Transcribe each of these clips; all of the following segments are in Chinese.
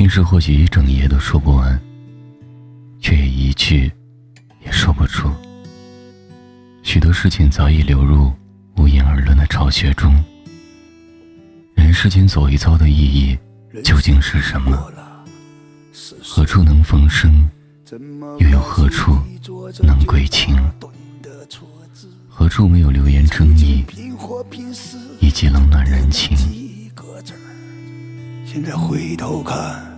心事或许一整夜都说不完，却也一句也说不出。许多事情早已流入无言而论的巢穴中。人世间走一遭的意义究竟是什么？何处能逢生？又有何处能归情？何处没有流言争议，以及冷暖人情？现在回头看，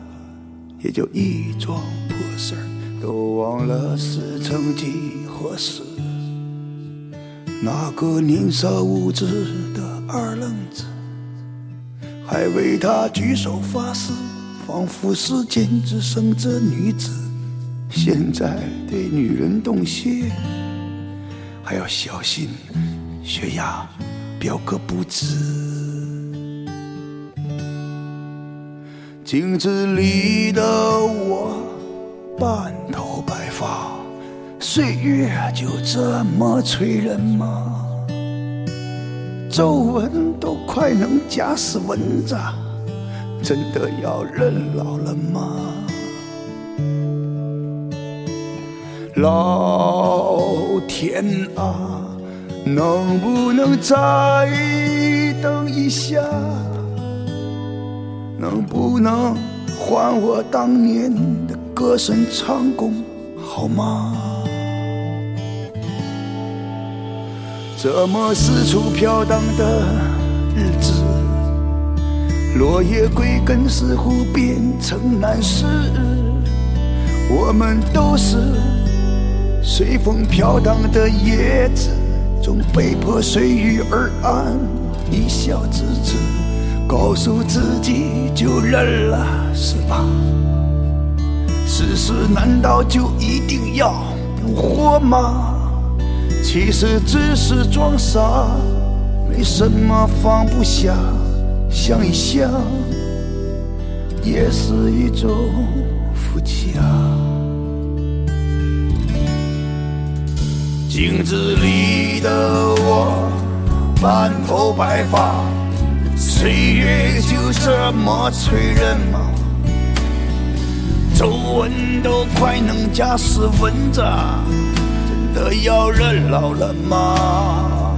也就一桩破事儿，都忘了是曾几何时，那个年少无知的二愣子，还为他举手发誓，仿佛世间只剩这女子。现在对女人动心，还要小心血压飙个不止。镜子里的我，半头白发，岁月就这么催人吗？皱纹都快能夹死蚊子，真的要人老了吗？老天啊，能不能再等一下？能不能还我当年的歌声唱功好吗？这么四处飘荡的日子，落叶归根似乎变成难事，我们都是。随风飘荡的叶子，总被迫随遇而安，一笑置之，告诉自己就认了，是吧？世事难道就一定要不活吗？其实只是装傻，没什么放不下，想一想，也是一种福气啊。镜子里的我，满头白发，岁月就这么催人吗？皱纹都快能夹死蚊子，真的要人老了吗？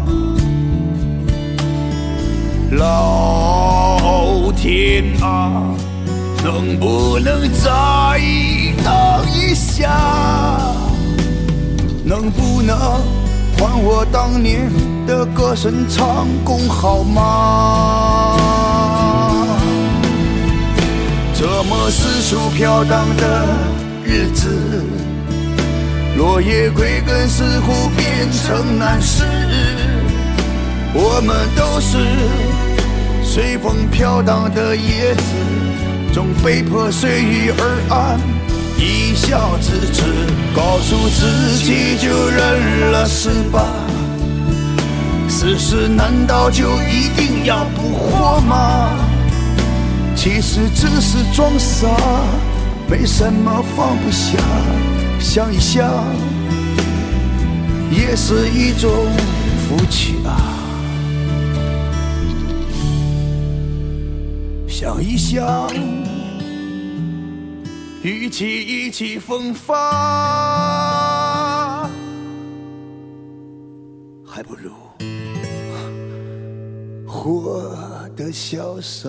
老天啊，能不能再等一下？能不能还我当年的歌声唱功好吗？这么四处飘荡的日子，落叶归根似乎变成难事。我们都是随风飘荡的叶子，总被迫随遇而安。一笑置之，告诉自己就认了是吧？世事难道就一定要不惑吗？其实只是装傻，没什么放不下，想一想也是一种福气啊。想一想。与其意气风发，还不如活得潇洒。